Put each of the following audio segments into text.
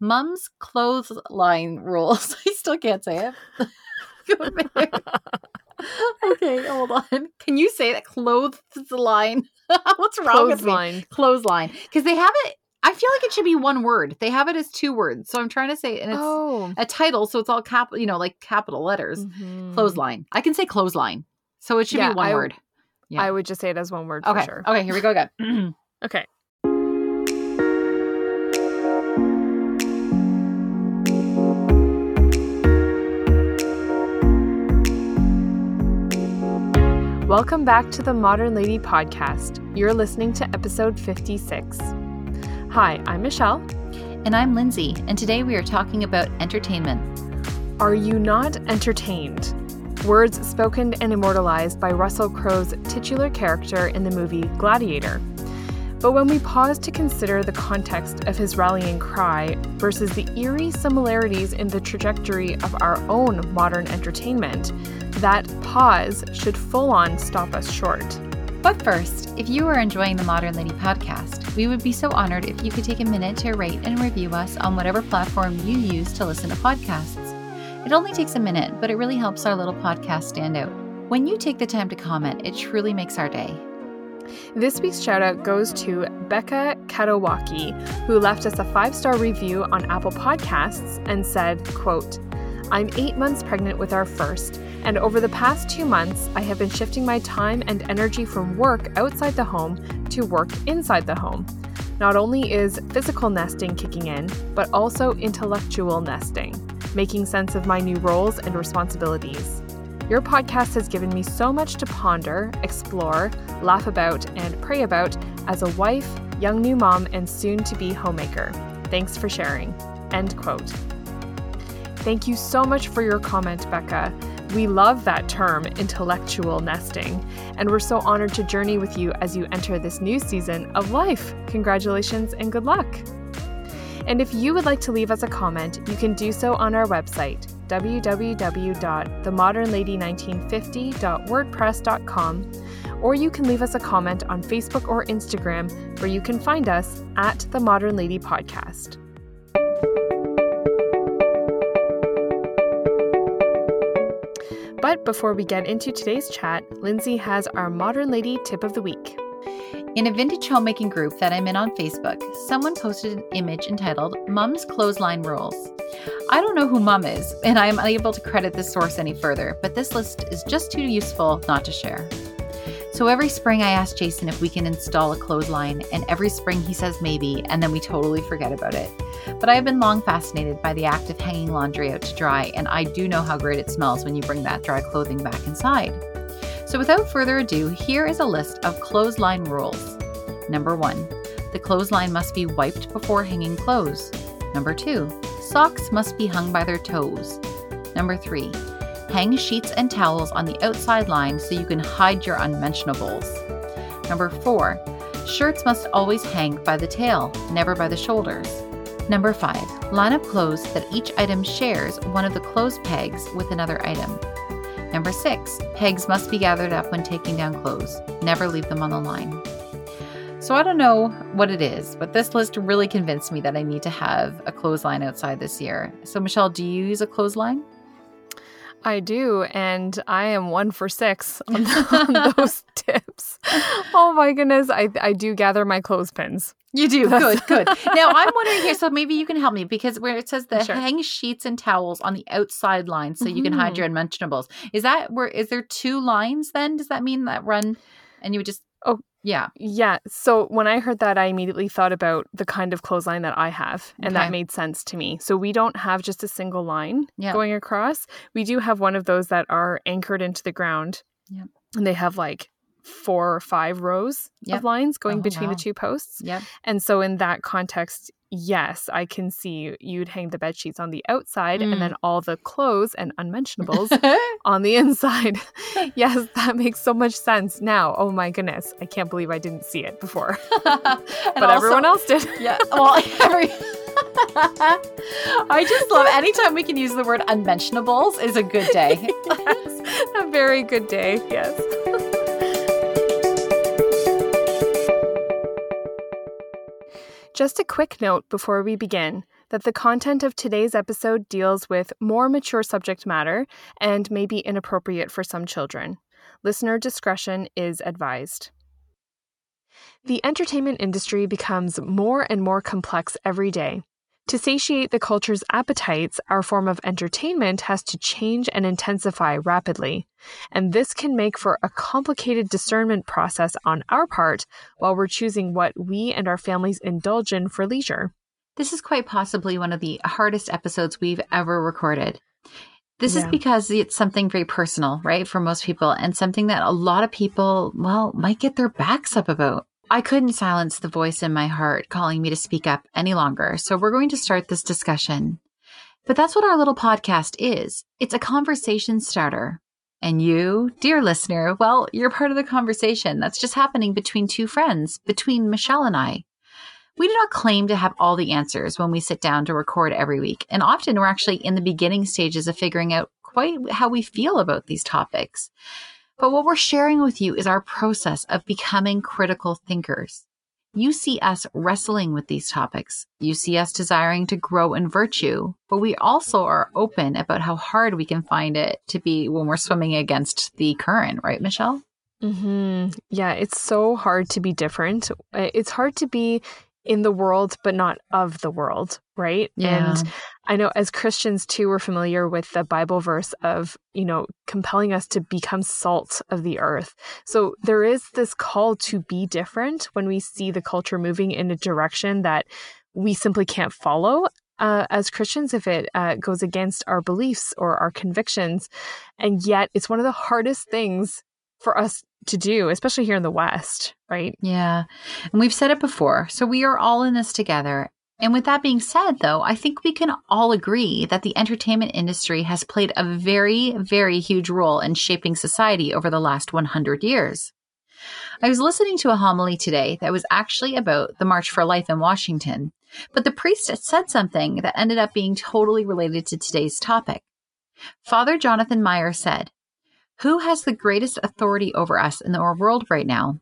Mum's clothesline rules. I still can't say it. okay, hold on. Can you say that clothesline? What's wrong with me? Clothesline. Clothesline. Because they have it. I feel like it should be one word. They have it as two words. So I'm trying to say, and it's oh. a title, so it's all cap, you know, like capital letters. Mhm. Clothesline. I can say clothesline. So it should Yeah, be one I- word. yeah. I would just say it as one word Okay. for sure. Okay, here we go again. Okay. Welcome back to the Modern Lady Podcast. You're listening to episode 56. Hi, I'm Michelle. and I'm Lindsay, and today we are talking about entertainment. Are you not entertained? Words spoken and immortalized by Russell Crowe's titular character in the movie Gladiator. But when we pause to consider the context of his rallying cry versus the eerie similarities in the trajectory of our own modern entertainment, that pause should full on stop us short. But first, if you are enjoying the Modern Lady podcast, we would be so honored if you could take a minute to rate and review us on whatever platform you use to listen to podcasts. It only takes a minute, but it really helps our little podcast stand out. When you take the time to comment, it truly makes our day. This week's shout out goes to Becca Katowaki, who left us a five star review on Apple Podcasts and said, quote, I'm eight months pregnant with our first, and over the past two months, I have been shifting my time and energy from work outside the home to work inside the home. Not only is physical nesting kicking in, but also intellectual nesting, making sense of my new roles and responsibilities. Your podcast has given me so much to ponder, explore, laugh about, and pray about as a wife, young new mom, and soon to be homemaker. Thanks for sharing. End quote. Thank you so much for your comment, Becca. We love that term, intellectual nesting, and we're so honored to journey with you as you enter this new season of life. Congratulations and good luck. And if you would like to leave us a comment, you can do so on our website, www.themodernlady1950.wordpress.com, or you can leave us a comment on Facebook or Instagram, where you can find us at The Modern Lady Podcast. Before we get into today's chat, Lindsay has our Modern Lady tip of the week. In a vintage homemaking group that I'm in on Facebook, someone posted an image entitled Mum's Clothesline Rules. I don't know who Mum is, and I am unable to credit this source any further, but this list is just too useful not to share. So every spring I ask Jason if we can install a clothesline, and every spring he says maybe, and then we totally forget about it. But I have been long fascinated by the act of hanging laundry out to dry, and I do know how great it smells when you bring that dry clothing back inside. So without further ado, here is a list of clothesline rules. Number one, the clothesline must be wiped before hanging clothes. Number two, socks must be hung by their toes. Number three, hang sheets and towels on the outside line so you can hide your unmentionables. Number four, shirts must always hang by the tail, never by the shoulders. Number five, line up clothes that each item shares one of the clothes pegs with another item. Number six, pegs must be gathered up when taking down clothes. Never leave them on the line. So I don't know what it is, but this list really convinced me that I need to have a clothesline outside this year. So Michelle, do you use a clothesline? I do, and I am one for six on, on those tips. Oh my goodness, I, I do gather my clothespins. You do. Good, good. Now I'm wondering here, so maybe you can help me because where it says the Sure. hang sheets and towels on the outside line so you can hide Mhm. your unmentionables. Is that where is there two lines then? Does that mean that run and you would just Oh. Yeah. Yeah, so when I heard that, I immediately thought about the kind of clothesline that I have, and Okay. that made sense to me. So we don't have just a single line Yeah. going across. We do have one of those that are anchored into the ground. Yep. And they have like four or five rows Yep. of lines going Oh, between wow. the two posts. Yep. And so in that context, yes, I can see you'd hang the bed sheets on the outside Mm. and then all the clothes and unmentionables on the inside. yes, that makes so much sense now. Oh my goodness, I can't believe I didn't see it before. but everyone else did. Yeah. Well, every. I just love anytime we can use the word unmentionables is a good day. yes, a very good day. Yes. Just a quick note before we begin. that the content of today's episode deals with more mature subject matter and may be inappropriate for some children. Listener discretion is advised. The entertainment industry becomes more and more complex every day. To satiate the culture's appetites, our form of entertainment has to change and intensify rapidly. And this can make for a complicated discernment process on our part while we're choosing what we and our families indulge in for leisure. This is quite possibly one of the hardest episodes we've ever recorded. This Yeah. is because it's something very personal, right, for most people, and something that a lot of people, well, might get their backs up about. I couldn't silence the voice in my heart calling me to speak up any longer, so we're going to start this discussion. But that's what our little podcast is it's a conversation starter. And you, dear listener, well, you're part of the conversation that's just happening between two friends, between Michelle and I. We do not claim to have all the answers when we sit down to record every week, and often we're actually in the beginning stages of figuring out quite how we feel about these topics. But what we're sharing with you is our process of becoming critical thinkers. You see us wrestling with these topics. You see us desiring to grow in virtue, but we also are open about how hard we can find it to be when we're swimming against the current, right, Michelle? hmm Yeah, it's so hard to be different. It's hard to be in the world, but not of the world, right? And I know as Christians too, we're familiar with the Bible verse of, you know, compelling us to become salt of the earth. So there is this call to be different when we see the culture moving in a direction that we simply can't follow. Uh, as Christians, if it uh, goes against our beliefs or our convictions. And yet, it's one of the hardest things for us to do, especially here in the West, right? Yeah. And we've said it before. So we are all in this together. And with that being said, though, I think we can all agree that the entertainment industry has played a very, very huge role in shaping society over the last 100 years. I was listening to a homily today that was actually about the March for Life in Washington, but the priest said something that ended up being totally related to today's topic. Father Jonathan Meyer said, Who has the greatest authority over us in our world right now?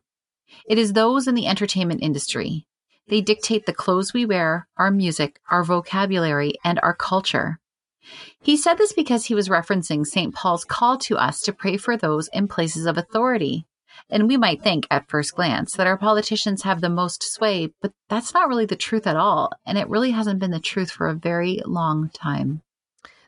It is those in the entertainment industry. They dictate the clothes we wear, our music, our vocabulary, and our culture. He said this because he was referencing St. Paul's call to us to pray for those in places of authority. And we might think at first glance that our politicians have the most sway, but that's not really the truth at all. And it really hasn't been the truth for a very long time.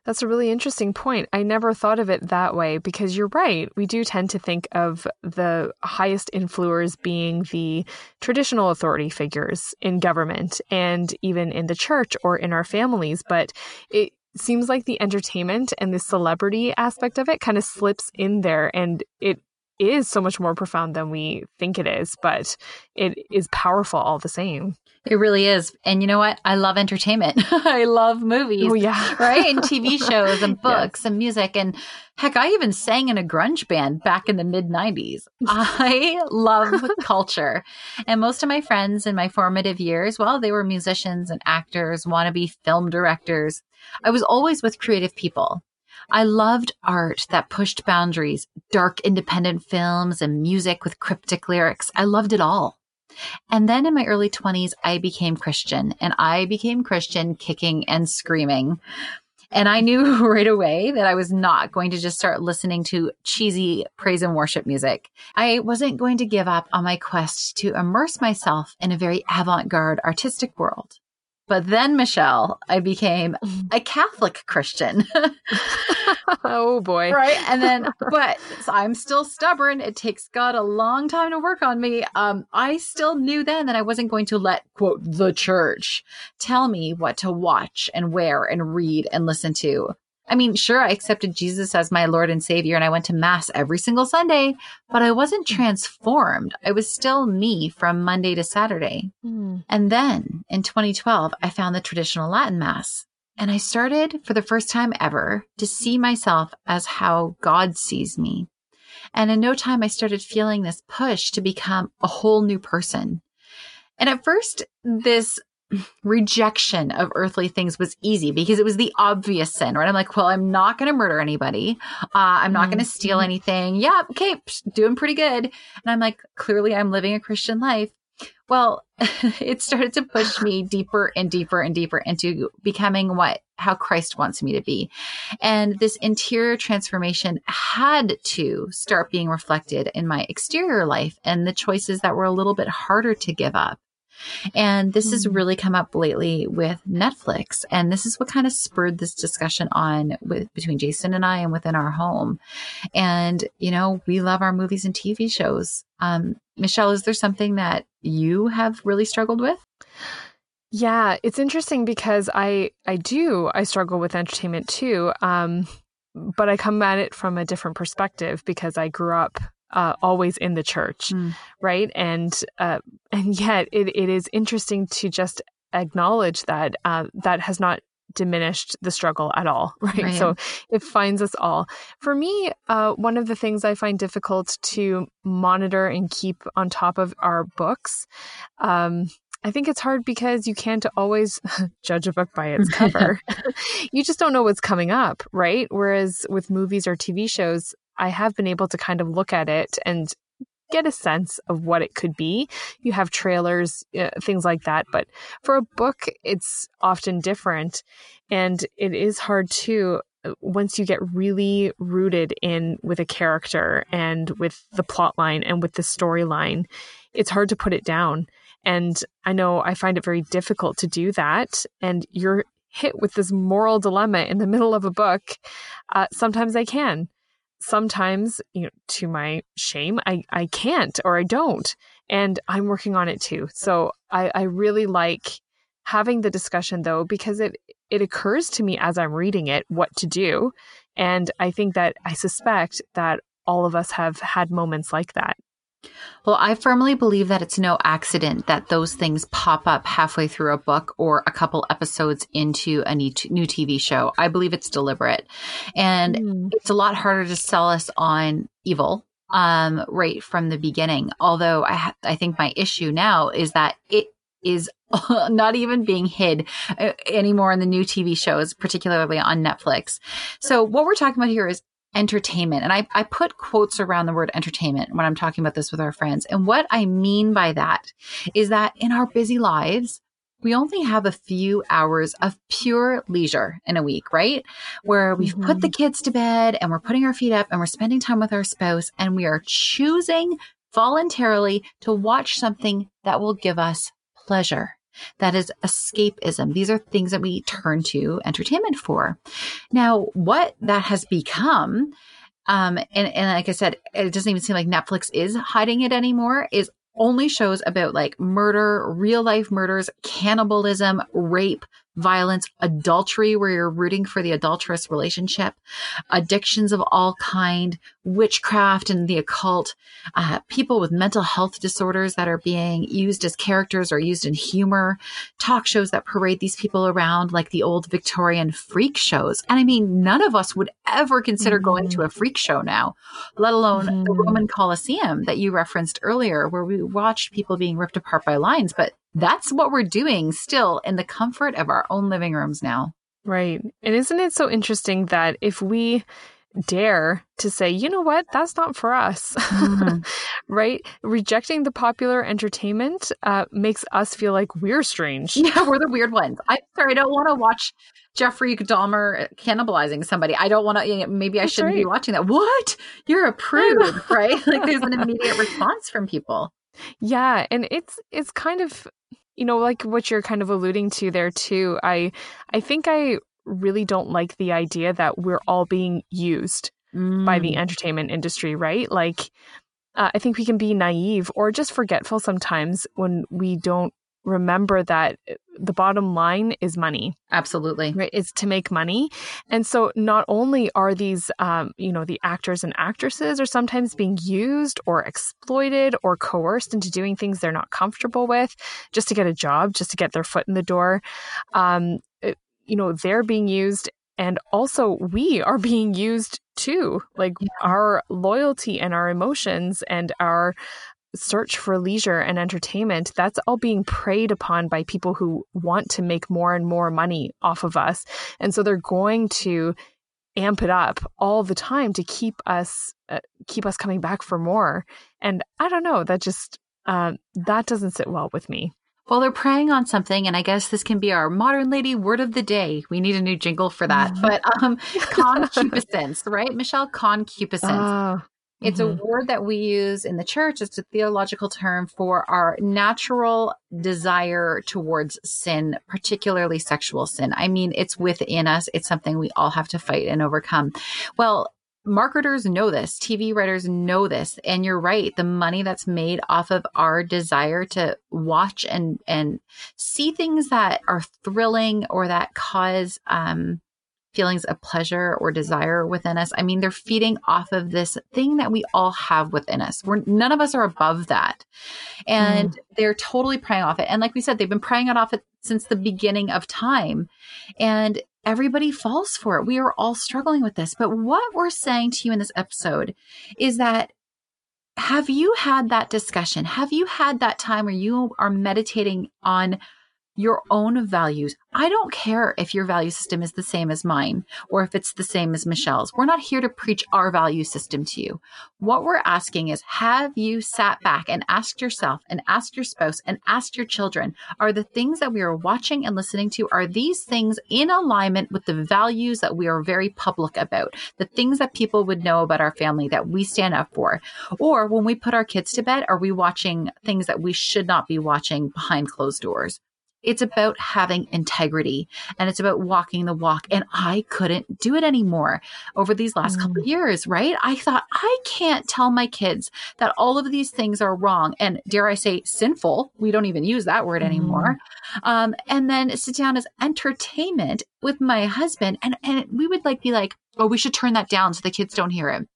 That's a really interesting point. I never thought of it that way because you're right. We do tend to think of the highest influencers being the traditional authority figures in government and even in the church or in our families. But it seems like the entertainment and the celebrity aspect of it kind of slips in there and it is so much more profound than we think it is, but it is powerful all the same. It really is. And you know what? I love entertainment. I love movies. Oh, yeah. right? And TV shows and Yes. books and music. And heck, I even sang in a grunge band back in the mid 90s. I love culture. And most of my friends in my formative years, well, they were musicians and actors, wannabe film directors. I was always with creative people. I loved art that pushed boundaries, dark independent films and music with cryptic lyrics. I loved it all. And then in my early 20s, I became Christian and I became Christian kicking and screaming. And I knew right away that I was not going to just start listening to cheesy praise and worship music. I wasn't going to give up on my quest to immerse myself in a very avant garde artistic world. But then, Michelle, I became a Catholic Christian. oh boy. right and then but i'm still stubborn it takes god a long time to work on me um i still knew then that i wasn't going to let quote the church tell me what to watch and wear and read and listen to i mean sure i accepted jesus as my lord and savior and i went to mass every single sunday but i wasn't transformed i was still me from monday to saturday Hmm. and then in 2012, I found the traditional Latin Mass. And I started for the first time ever to see myself as how God sees me. And in no time, I started feeling this push to become a whole new person. And at first, this rejection of earthly things was easy because it was the obvious sin, right? I'm like, well, I'm not going to murder anybody. Uh, I'm not going to steal anything. Yeah, okay, psh, doing pretty good. And I'm like, clearly I'm living a Christian life. Well, it started to push me deeper and deeper and deeper into becoming what how Christ wants me to be. And this interior transformation had to start being reflected in my exterior life and the choices that were a little bit harder to give up. And this mm-hmm. has really come up lately with Netflix. And this is what kind of spurred this discussion on with between Jason and I and within our home. And, you know, we love our movies and TV shows. Um, Michelle, is there something that you have really struggled with? Yeah, it's interesting because I I do I struggle with entertainment too. Um, but I come at it from a different perspective because I grew up uh, always in the church, mm. right? And uh, and yet it, it is interesting to just acknowledge that uh, that has not diminished the struggle at all, right? right. So it finds us all. For me, uh, one of the things I find difficult to monitor and keep on top of are books. Um, I think it's hard because you can't always judge a book by its cover. you just don't know what's coming up, right? Whereas with movies or TV shows, I have been able to kind of look at it and get a sense of what it could be. You have trailers, uh, things like that. But for a book, it's often different. And it is hard to, uh, once you get really rooted in with a character and with the plot line and with the storyline, it's hard to put it down. And I know I find it very difficult to do that. And you're hit with this moral dilemma in the middle of a book. Uh, sometimes I can sometimes, you know, to my shame, I, I can't or I don't. And I'm working on it too. So I, I really like having the discussion though, because it, it occurs to me as I'm reading it what to do. And I think that I suspect that all of us have had moments like that. Well, I firmly believe that it's no accident that those things pop up halfway through a book or a couple episodes into a new TV show. I believe it's deliberate. And mm. it's a lot harder to sell us on evil um, right from the beginning. Although I, ha- I think my issue now is that it is not even being hid uh, anymore in the new TV shows, particularly on Netflix. So what we're talking about here is entertainment. And I, I put quotes around the word entertainment when I'm talking about this with our friends. And what I mean by that is that in our busy lives, we only have a few hours of pure leisure in a week, right? Where we've mm-hmm. put the kids to bed and we're putting our feet up and we're spending time with our spouse and we are choosing voluntarily to watch something that will give us pleasure. That is escapism. These are things that we turn to entertainment for. Now, what that has become, um, and, and like I said, it doesn't even seem like Netflix is hiding it anymore, is only shows about like murder, real life murders, cannibalism, rape, violence, adultery, where you're rooting for the adulterous relationship, addictions of all kind, witchcraft and the occult, uh, people with mental health disorders that are being used as characters or used in humor, talk shows that parade these people around like the old Victorian freak shows. And I mean, none of us would ever consider mm-hmm. going to a freak show now, let alone mm-hmm. the Roman Colosseum that you referenced earlier, where we watched people being ripped apart by lions. But that's what we're doing still in the comfort of our own living rooms now. Right. And isn't it so interesting that if we dare to say, you know what, that's not for us, mm-hmm. right? Rejecting the popular entertainment uh, makes us feel like we're strange. Yeah, we're the weird ones. I'm sorry, I don't want to watch Jeffrey Dahmer cannibalizing somebody. I don't want to, you know, maybe I that's shouldn't right. be watching that. What? You're a prude, right? Like there's an immediate response from people. Yeah, and it's it's kind of you know like what you're kind of alluding to there too. I I think I really don't like the idea that we're all being used mm. by the mm. entertainment industry, right? Like uh, I think we can be naive or just forgetful sometimes when we don't remember that uh, the bottom line is money. Absolutely. Right. It's to make money. And so not only are these, um, you know, the actors and actresses are sometimes being used or exploited or coerced into doing things they're not comfortable with just to get a job, just to get their foot in the door. Um, it, you know, they're being used and also we are being used too like yeah. our loyalty and our emotions and our search for leisure and entertainment, that's all being preyed upon by people who want to make more and more money off of us. And so they're going to amp it up all the time to keep us uh, keep us coming back for more. And I don't know, that just uh, that doesn't sit well with me. Well, they're preying on something, and I guess this can be our modern lady word of the day. We need a new jingle for that. Mm-hmm. But um, concupiscence, right, Michelle? Concupiscence. Oh, it's mm-hmm. a word that we use in the church. It's a theological term for our natural desire towards sin, particularly sexual sin. I mean, it's within us. It's something we all have to fight and overcome. Well, marketers know this, TV writers know this, and you're right. The money that's made off of our desire to watch and and see things that are thrilling or that cause um, feelings of pleasure or desire within us. I mean, they're feeding off of this thing that we all have within us. We're none of us are above that. And mm. they're totally preying off it. And like we said, they've been preying it off it since the beginning of time. And everybody falls for it. We are all struggling with this. But what we're saying to you in this episode is that have you had that discussion? Have you had that time where you are meditating on your own values. I don't care if your value system is the same as mine or if it's the same as Michelle's. We're not here to preach our value system to you. What we're asking is have you sat back and asked yourself and asked your spouse and asked your children, are the things that we are watching and listening to, are these things in alignment with the values that we are very public about? The things that people would know about our family that we stand up for? Or when we put our kids to bed, are we watching things that we should not be watching behind closed doors? It's about having integrity and it's about walking the walk. And I couldn't do it anymore over these last mm. couple years, right? I thought I can't tell my kids that all of these things are wrong and dare I say sinful. We don't even use that word anymore. Mm. Um, and then sit down as entertainment with my husband and, and we would like be like, oh, we should turn that down so the kids don't hear it.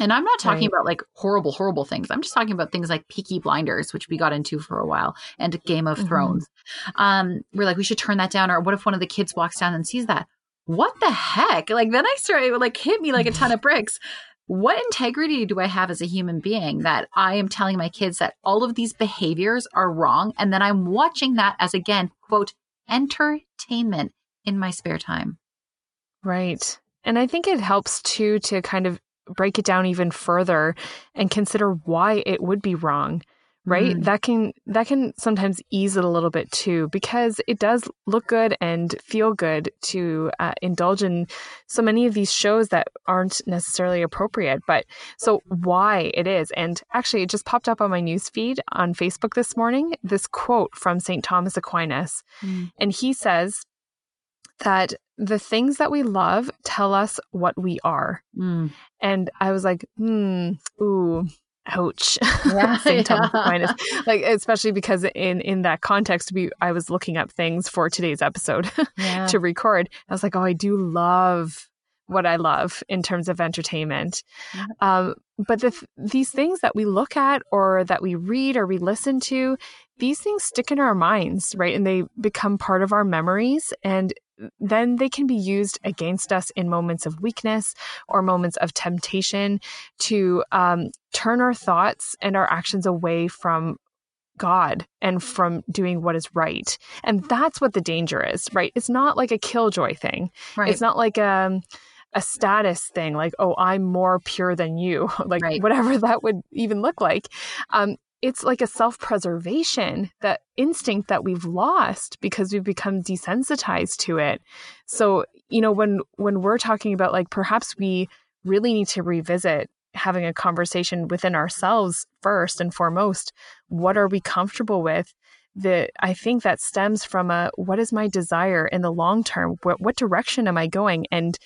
And I'm not talking right. about like horrible, horrible things. I'm just talking about things like Peaky Blinders, which we got into for a while, and Game of mm-hmm. Thrones. Um, we're like, we should turn that down. Or what if one of the kids walks down and sees that? What the heck? Like then I started like hit me like a ton of bricks. What integrity do I have as a human being that I am telling my kids that all of these behaviors are wrong? And then I'm watching that as again, quote, entertainment in my spare time. Right. And I think it helps too to kind of break it down even further and consider why it would be wrong right mm. that can that can sometimes ease it a little bit too because it does look good and feel good to uh, indulge in so many of these shows that aren't necessarily appropriate but so why it is and actually it just popped up on my news feed on facebook this morning this quote from st thomas aquinas mm. and he says that the things that we love tell us what we are. Mm. And I was like, hmm, ooh, ouch. Yeah, Aquinas. Like especially because in in that context, we I was looking up things for today's episode yeah. to record. I was like, oh, I do love what I love in terms of entertainment. Yeah. Um, but the, these things that we look at or that we read or we listen to, these things stick in our minds, right? And they become part of our memories. And then they can be used against us in moments of weakness or moments of temptation to um, turn our thoughts and our actions away from God and from doing what is right. And that's what the danger is, right? It's not like a killjoy thing. Right. It's not like a um, a status thing like oh i'm more pure than you like right. whatever that would even look like um, it's like a self-preservation that instinct that we've lost because we've become desensitized to it. So you know when when we're talking about like perhaps we really need to revisit having a conversation within ourselves first and foremost what are we comfortable with? That i think that stems from a what is my desire in the long term? What, what direction am i going? And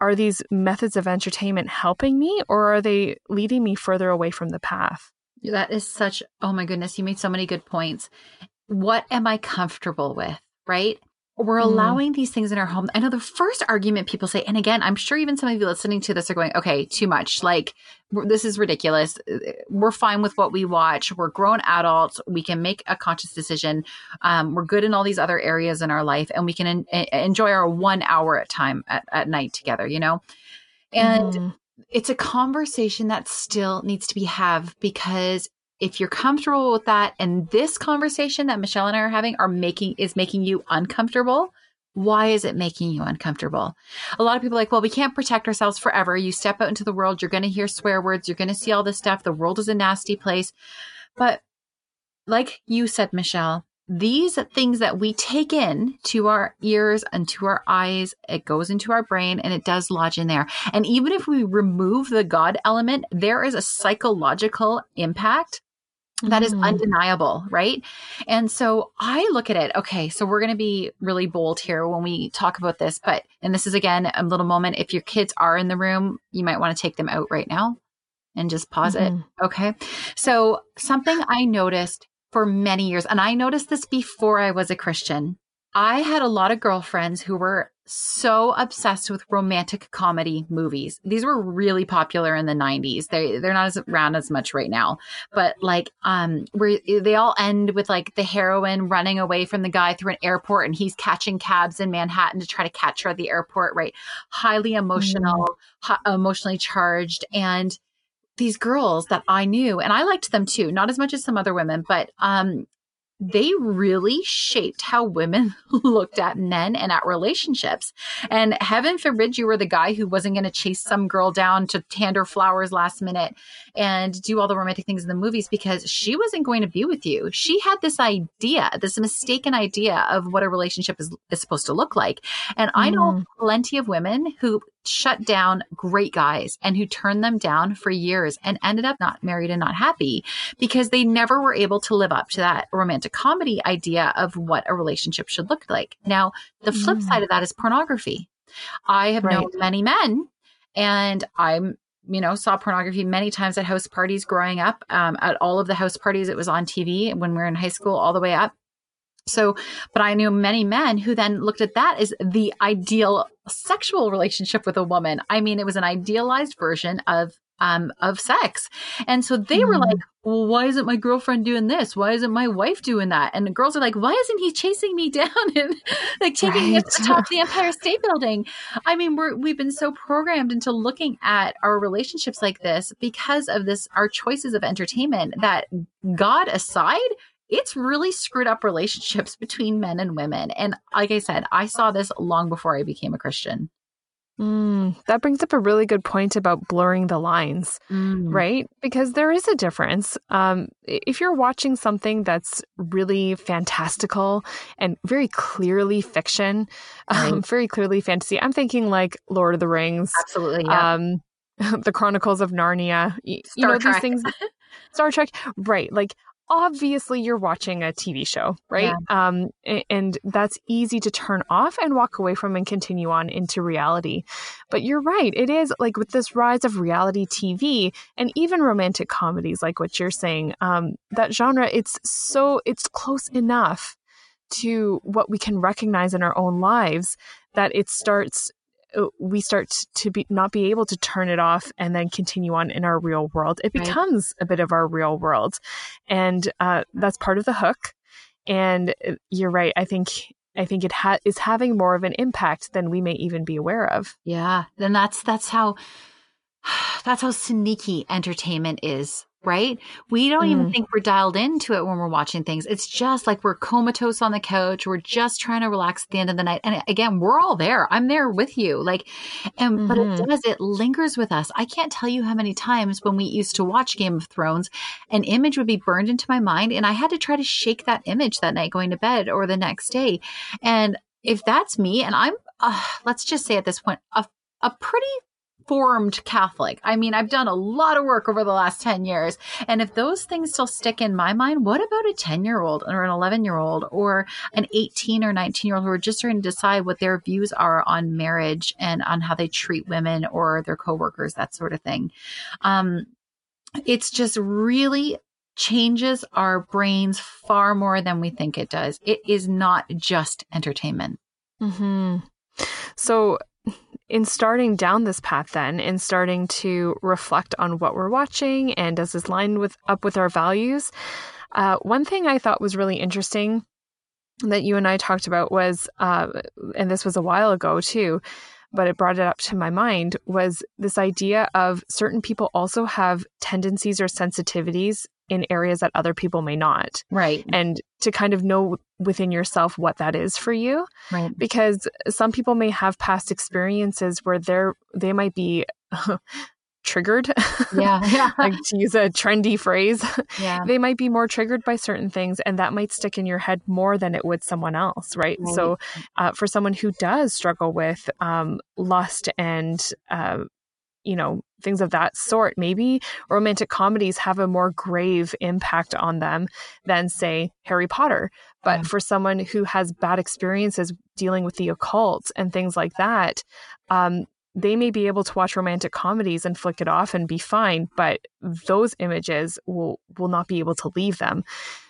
are these methods of entertainment helping me or are they leading me further away from the path that is such, oh my goodness, you made so many good points. What am I comfortable with? Right? We're mm. allowing these things in our home. I know the first argument people say, and again, I'm sure even some of you listening to this are going, okay, too much. Like, this is ridiculous. We're fine with what we watch. We're grown adults. We can make a conscious decision. Um, we're good in all these other areas in our life, and we can enjoy our one hour at time at, at night together, you know? And mm it's a conversation that still needs to be have because if you're comfortable with that and this conversation that Michelle and I are having are making is making you uncomfortable, why is it making you uncomfortable? A lot of people are like, well, we can't protect ourselves forever. You step out into the world, you're going to hear swear words, you're going to see all this stuff. The world is a nasty place. But like you said, Michelle, these things that we take in to our ears and to our eyes, it goes into our brain and it does lodge in there. And even if we remove the God element, there is a psychological impact that is Mm. undeniable, right? And so I look at it, okay, so we're going to be really bold here when we talk about this, but, and this is again a little moment. If your kids are in the room, you might want to take them out right now and just pause it. Mhm. Okay. So something I noticed for many years, and I noticed this before I was a Christian. I had a lot of girlfriends who were so obsessed with romantic comedy movies. These were really popular in the 90s. They they're not as around as much right now. But like um where they all end with like the heroine running away from the guy through an airport and he's catching cabs in Manhattan to try to catch her at the airport, right? Highly emotional, hi- emotionally charged and these girls that I knew, and I liked them too, not as much as some other women, but um, they really shaped how women looked at men and at relationships. And heaven forbid you were the guy who wasn't going to chase some girl down to hand her flowers last minute and do all the romantic things in the movies because she wasn't going to be with you. She had this idea, this mistaken idea of what a relationship is, is supposed to look like. And I know Mm. plenty of women who shut down great guys and who turned them down for years and ended up not married and not happy because they never were able to live up to that romantic comedy idea of what a relationship should look like. Now, the flip Mm. side of that is pornography. I have known many men and I'm you know saw pornography many times at house parties growing up um, at all of the house parties it was on tv when we were in high school all the way up so but i knew many men who then looked at that as the ideal sexual relationship with a woman. I mean it was an idealized version of um of sex. And so they were Mhm. like well why isn't my girlfriend doing this? Why isn't my wife doing that? And the girls are like why isn't he chasing me down and like taking me up to the top of the empire state building? I mean, we're we've been so programmed into looking at our relationships like this because of this our choices of entertainment that God aside, it's really screwed up relationships between men and women. And like I said, I saw this long before I became a Christian. Mm, that brings up a really good point about blurring the lines, Mm. right? Because there is a difference. Um, if you're watching something that's really fantastical and very clearly fiction, um, very clearly fantasy, I'm thinking like Lord of the Rings, Absolutely. Yeah. um, the Chronicles of Narnia, y- you know, Trek. these things. Star Trek, right? Like obviously you're watching a TV show, right? Um, and that's easy to turn off and walk away from and continue on into reality. But you're right, it is like with this rise of reality TV and even romantic comedies, like what you're saying, um, that genre, it's so it's close enough to what we can recognize in our own lives that it starts we start to be not be able to turn it off and then continue on in our real world. It Right. becomes a bit of our real world. And uh, that's part of the hook. And uh, you're right. I think i think it ha- is having more of an impact than we may even be aware of. Yeah. Then that's that's how that's how sneaky entertainment is, right? We don't even Mm. think we're dialed into it when we're watching things. It's just like we're comatose on the couch. We're just trying to relax at the end of the night. And again, we're all there. I'm there with you. Like, and but it Mhm. does, it lingers with us. I can't tell you how many times when we used to watch Game of Thrones, an image would be burned into my mind and I had to try to shake that image that night going to bed or the next day. And if that's me, and I'm, uh, let's just say at this point, a, a pretty formed Catholic. I mean, I've done a lot of work over the last 10 years. And if those things still stick in my mind, what about a 10 year old or an 11 year old or an 18 or 19 year old who are just trying to decide what their views are on marriage and on how they treat women or their coworkers, that sort of thing? Um, it's just really changes our brains far more than we think it does. It is not just entertainment. hmm So, in starting down this path, then, in starting to reflect on what we're watching and does this line with up with our values, uh, one thing I thought was really interesting that you and I talked about was, uh, and this was a while ago too, but it brought it up to my mind was this idea of certain people also have tendencies or sensitivities in areas that other people may not Right. and to kind of know within yourself what that is for you Right. because some people may have past experiences where they're they might be triggered. Yeah. yeah. like to use a trendy phrase. Yeah. They might be more triggered by certain things, and that might stick in your head more than it would someone else, right? Right. So, uh, for someone who does struggle with um, lust and uh, you know things of that sort. Maybe romantic comedies have a more grave impact on them than say harry potter. But Yeah. for someone who has bad experiences dealing with the occult and things like that um, they may be able to watch romantic comedies and flick it off and be fine but those images will will not be able to leave them.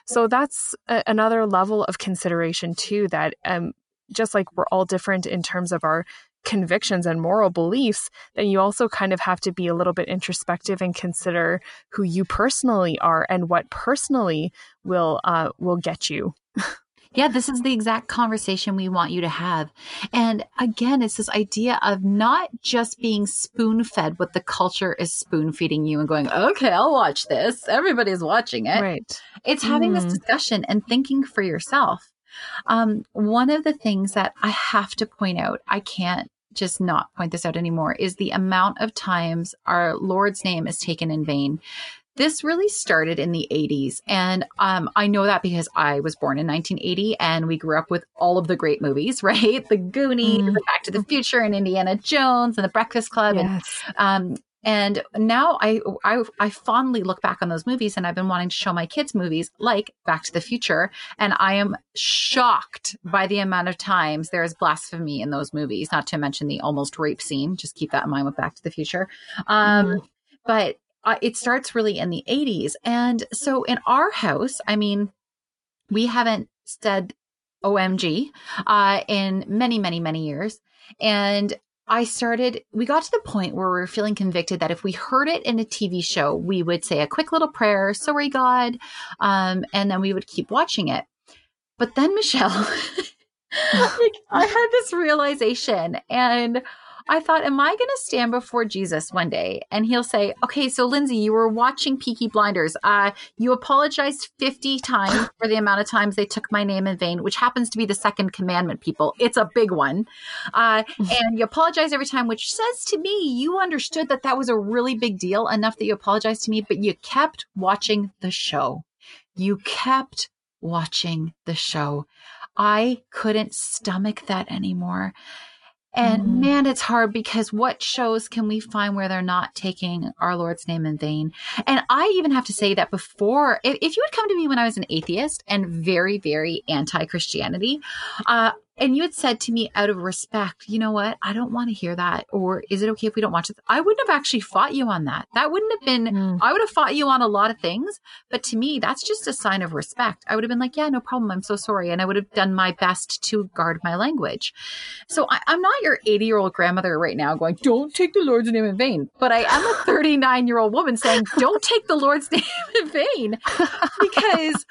So that's a, another level of consideration too that um, just like we're all different in terms of our convictions and moral beliefs, then you also kind of have to be a little bit introspective and consider who you personally are and what personally will uh, will get you. Yeah, this is the exact conversation we want you to have. And again, it's this idea of not just being spoon fed what the culture is spoon feeding you and going, okay, I'll watch this. Everybody's watching it. Right. It's having this Mhm. discussion and thinking for yourself. Um, one of the things that I have to point out, I can't just not point this out anymore, is the amount of times our Lord's name is taken in vain. This really started in the 80s. And um, I know that because I was born in 1980 and we grew up with all of the great movies, right? The Goonies, Mhm. the Back to the Future, and Indiana Jones, and The Breakfast Club, and um, and now I, I I fondly look back on those movies, and I've been wanting to show my kids movies like Back to the Future, and I am shocked by the amount of times there is blasphemy in those movies. Not to mention the almost rape scene. Just keep that in mind with Back to the Future. Um, Mhm. But uh, it starts really in the '80s, and so in our house, I mean, we haven't said OMG uh, in many, many, many years. And I started, we got to the point where we were feeling convicted that if we heard it in a TV show, we would say a quick little prayer, sorry, God, um, and then we would keep watching it. But then, Michelle, like, I had this realization and I thought, am I going to stand before Jesus one day and he'll say, okay, so Lindsay, you were watching Peaky Blinders. Uh, you apologized 50 times for the amount of times they took my name in vain, which happens to be the second commandment, people. It's a big one. Uh, and you apologize every time, which says to me, you understood that that was a really big deal enough that you apologized to me, but you kept watching the show. You kept watching the show. I couldn't stomach that anymore. And Mm. man, it's hard because what shows can we find where they're not taking our Lord's name in vain? And I even have to say that before, if, if you had come to me when I was an atheist and very, very anti Christianity, uh, and you had said to me out of respect, you know what, I don't want to hear that. Or is it okay if we don't watch it? I wouldn't have actually fought you on that. That wouldn't have been, Mm. I would have fought you on a lot of things. But to me, that's just a sign of respect. I would have been like, yeah, no problem. I'm so sorry. And I would have done my best to guard my language. So I, I'm not your 80 year old grandmother right now going, don't take the Lord's name in vain. But I am a 39 year old woman saying, don't take the Lord's name in vain because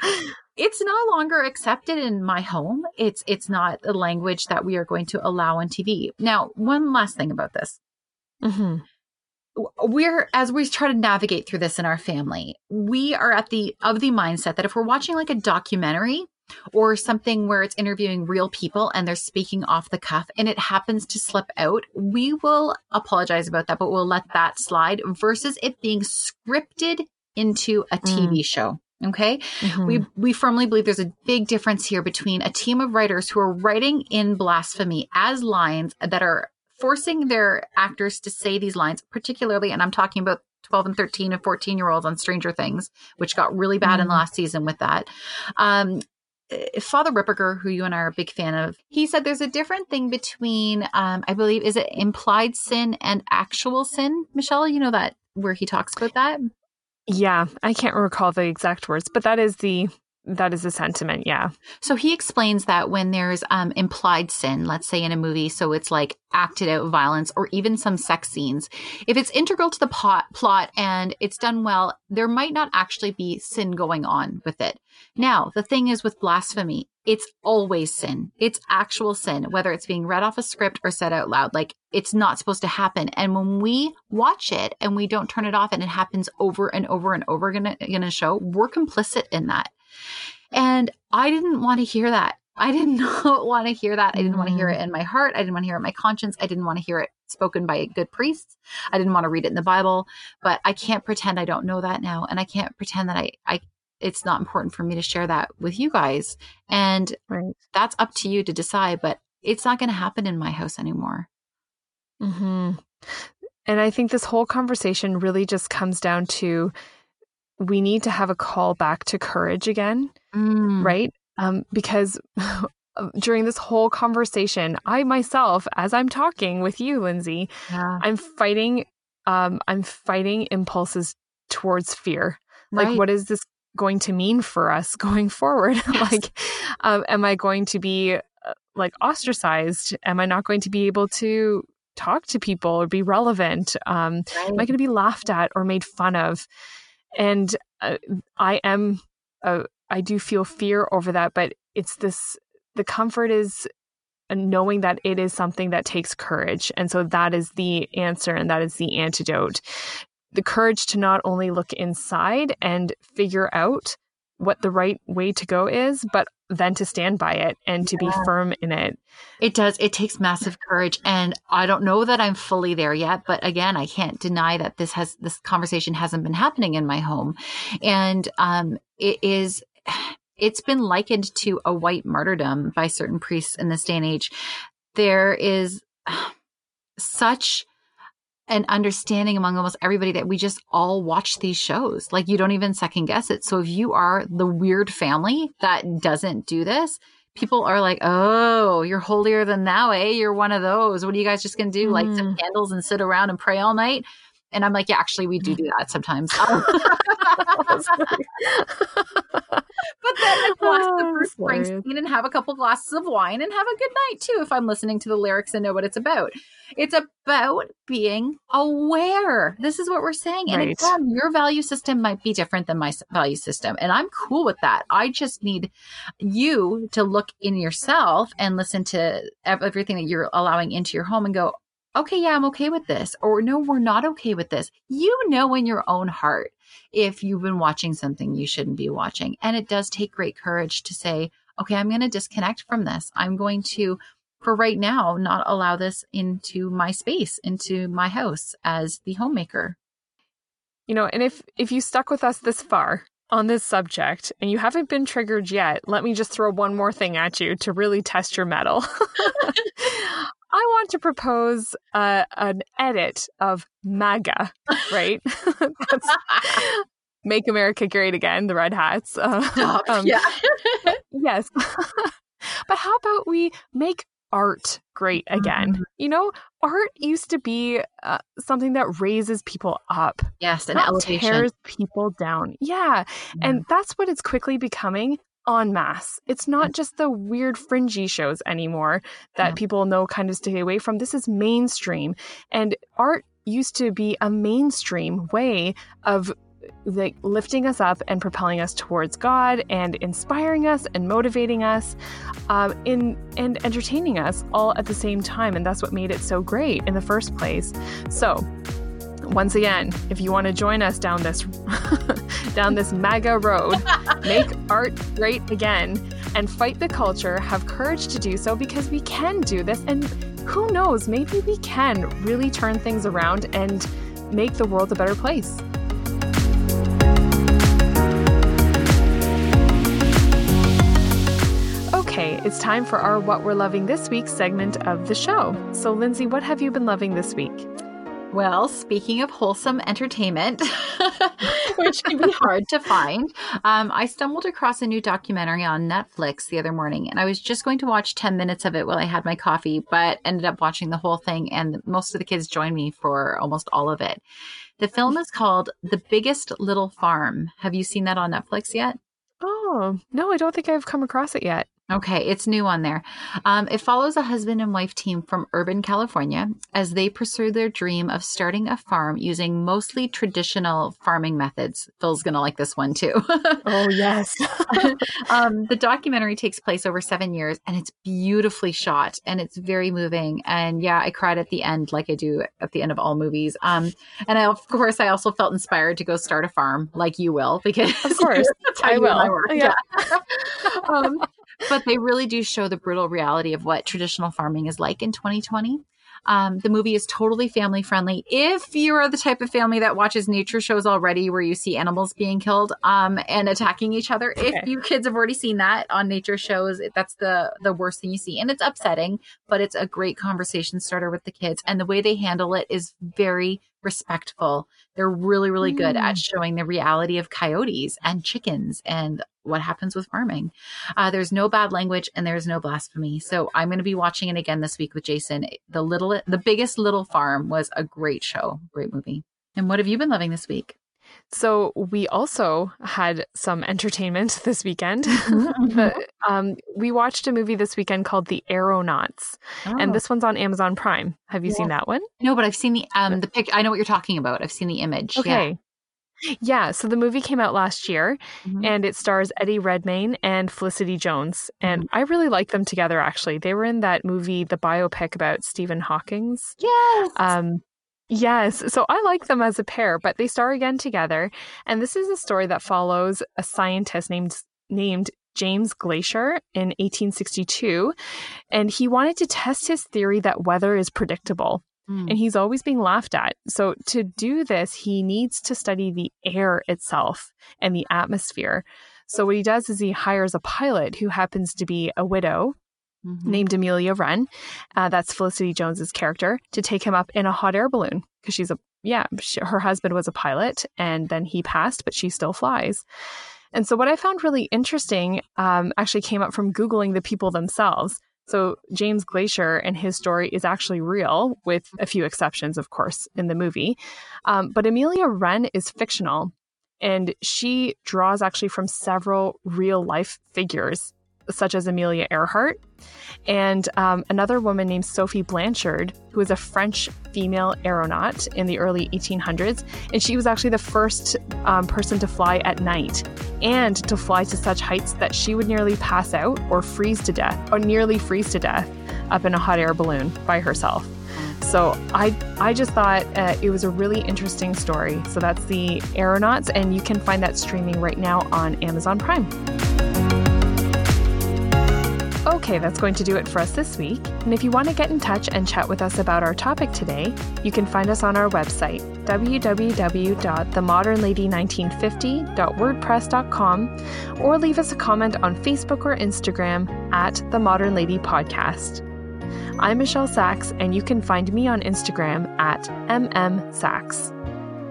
it's no longer accepted in my home. It's it's not a language that we are going to allow on TV. Now, one last thing about this Mhm. we're as we try to navigate through this in our family we are at the of the mindset that if we're watching like a documentary or something where it's interviewing real people and they're speaking off the cuff and it happens to slip out we will apologize about that but we'll let that slide versus it being scripted into a tv show okay Mhm. we we firmly believe there's a big difference here between a team of writers who are writing in blasphemy as lines that are forcing their actors to say these lines particularly and i'm talking about 12 and 13 and 14 year olds on stranger things which got really bad in the Mhm. last season with that um eh, Father Ripperger, who you and I are a big fan of, he said there's a different thing between, um, I believe, is it implied sin and actual sin? Michelle, you know that where he talks about that? Yeah, I can't recall the exact words, but that is the that is a sentiment. Yeah. So he explains that when there's um, implied sin, let's say in a movie, so it's like acted out violence or even some sex scenes, if it's integral to the plot, plot and it's done well, there might not actually be sin going on with it. Now, the thing is with blasphemy, it's always sin. It's actual sin, whether it's being read off a script or said out loud. Like it's not supposed to happen. And when we watch it and we don't turn it off and it happens over and over and over again in a show, we're complicit in that. And I didn't want to hear that. I did not want to hear that. I didn't want to hear it in my heart. I didn't want to hear it in my conscience. I didn't want to hear it spoken by a good priests. I didn't want to read it in the Bible, but I can't pretend I don't know that now. And I can't pretend that I, I, it's not important for me to share that with you guys. And right. that's up to you to decide, but it's not going to happen in my house anymore. Hmm. And I think this whole conversation really just comes down to we need to have a call back to courage again, mm. right? Um, because during this whole conversation, I myself, as I'm talking with you, Lindsay, yeah. I'm fighting. Um, I'm fighting impulses towards fear. Right. Like, what is this going to mean for us going forward? Yes. like, um, am I going to be uh, like ostracized? Am I not going to be able to talk to people or be relevant? Um, right. Am I going to be laughed at or made fun of? And uh, I am, uh, I do feel fear over that, but it's this the comfort is knowing that it is something that takes courage. And so that is the answer and that is the antidote. The courage to not only look inside and figure out what the right way to go is, but then to stand by it and to yeah. be firm in it. It does. It takes massive courage. And I don't know that I'm fully there yet, but again, I can't deny that this has, this conversation hasn't been happening in my home. And, um, it is, it's been likened to a white martyrdom by certain priests in this day and age. There is such an understanding among almost everybody that we just all watch these shows. Like you don't even second guess it. So if you are the weird family that doesn't do this, people are like, "Oh, you're holier than thou, eh? You're one of those. What are you guys just gonna do? Mm. Light some candles and sit around and pray all night?" And I'm like, "Yeah, actually, we do do that sometimes." but then I watch the Bruce oh, Springsteen and have a couple glasses of wine and have a good night too if I'm listening to the lyrics and know what it's about. It's about being aware. This is what we're saying. And right. again, your value system might be different than my value system. And I'm cool with that. I just need you to look in yourself and listen to everything that you're allowing into your home and go, okay, yeah, I'm okay with this. Or no, we're not okay with this. You know in your own heart if you've been watching something you shouldn't be watching. And it does take great courage to say, okay, I'm going to disconnect from this. I'm going to, for right now, not allow this into my space, into my house as the homemaker. You know, and if if you stuck with us this far on this subject and you haven't been triggered yet, let me just throw one more thing at you to really test your mettle. I want to propose uh, an edit of MAGA, right? Make America Great Again, the Red Hats. Uh, um, yeah. yes. but how about we make art great again? Mm-hmm. You know, art used to be uh, something that raises people up. Yes, an elevation. tears people down. Yeah. And that's what it's quickly becoming en masse. It's not just the weird fringy shows anymore that yeah. people know kind of stay away from. This is mainstream. And art used to be a mainstream way of like lifting us up and propelling us towards God and inspiring us and motivating us um, in and entertaining us all at the same time. And that's what made it so great in the first place. So once again, if you want to join us down this down this MAGA road, make art great again and fight the culture, have courage to do so because we can do this and who knows, maybe we can really turn things around and make the world a better place. Okay, it's time for our What We're Loving This Week segment of the show. So, Lindsay, what have you been loving this week? Well, speaking of wholesome entertainment, which can be hard to find, um, I stumbled across a new documentary on Netflix the other morning, and I was just going to watch 10 minutes of it while I had my coffee, but ended up watching the whole thing, and most of the kids joined me for almost all of it. The film is called The Biggest Little Farm. Have you seen that on Netflix yet? Oh, no, I don't think I've come across it yet. Okay, it's new on there. Um, it follows a husband and wife team from urban California as they pursue their dream of starting a farm using mostly traditional farming methods. Phil's going to like this one too. oh, yes. um, the documentary takes place over seven years and it's beautifully shot and it's very moving. And yeah, I cried at the end, like I do at the end of all movies. Um, and I, of course, I also felt inspired to go start a farm like you will, because of course I will. I yeah. yeah. But they really do show the brutal reality of what traditional farming is like in 2020. Um, the movie is totally family friendly. If you are the type of family that watches nature shows already, where you see animals being killed um, and attacking each other, okay. if you kids have already seen that on nature shows, that's the the worst thing you see, and it's upsetting. But it's a great conversation starter with the kids, and the way they handle it is very respectful. They're really, really good at mm. showing the reality of coyotes and chickens and what happens with farming. Uh, there's no bad language and there's no blasphemy. So I'm going to be watching it again this week with Jason. The little, the biggest little farm was a great show, great movie. And what have you been loving this week? So we also had some entertainment this weekend. Mm-hmm. the, um, we watched a movie this weekend called The Aeronauts, oh. and this one's on Amazon Prime. Have you yeah. seen that one? No, but I've seen the um the pic. I know what you're talking about. I've seen the image. Okay. Yeah. Yeah, so the movie came out last year mm-hmm. and it stars Eddie Redmayne and Felicity Jones. And mm-hmm. I really like them together actually. They were in that movie, the biopic about Stephen Hawking's. Yes. Um Yes. So I like them as a pair, but they star again together. And this is a story that follows a scientist named named James Glaisher in 1862. And he wanted to test his theory that weather is predictable. Mm. And he's always being laughed at. So to do this, he needs to study the air itself and the atmosphere. So what he does is he hires a pilot who happens to be a widow mm-hmm. named Amelia Wren. Uh, that's Felicity Jones's character to take him up in a hot air balloon because she's a yeah she, her husband was a pilot and then he passed, but she still flies. And so what I found really interesting um, actually came up from googling the people themselves. So James Glaisher and his story is actually real, with a few exceptions, of course, in the movie. Um, but Amelia Wren is fictional, and she draws actually from several real life figures such as Amelia Earhart, and um, another woman named Sophie Blanchard, who was a French female aeronaut in the early 1800s. And she was actually the first um, person to fly at night and to fly to such heights that she would nearly pass out or freeze to death, or nearly freeze to death up in a hot air balloon by herself. So I I just thought uh, it was a really interesting story. So that's the Aeronauts, and you can find that streaming right now on Amazon Prime. Okay, that's going to do it for us this week. And if you want to get in touch and chat with us about our topic today, you can find us on our website, www.themodernlady1950.wordpress.com, or leave us a comment on Facebook or Instagram at The Modern Lady Podcast. I'm Michelle Sachs, and you can find me on Instagram at MMSachs.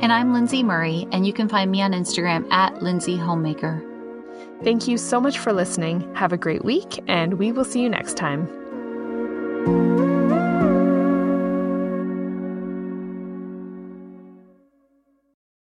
And I'm Lindsay Murray, and you can find me on Instagram at Lindsay Homemaker. Thank you so much for listening. Have a great week, and we will see you next time.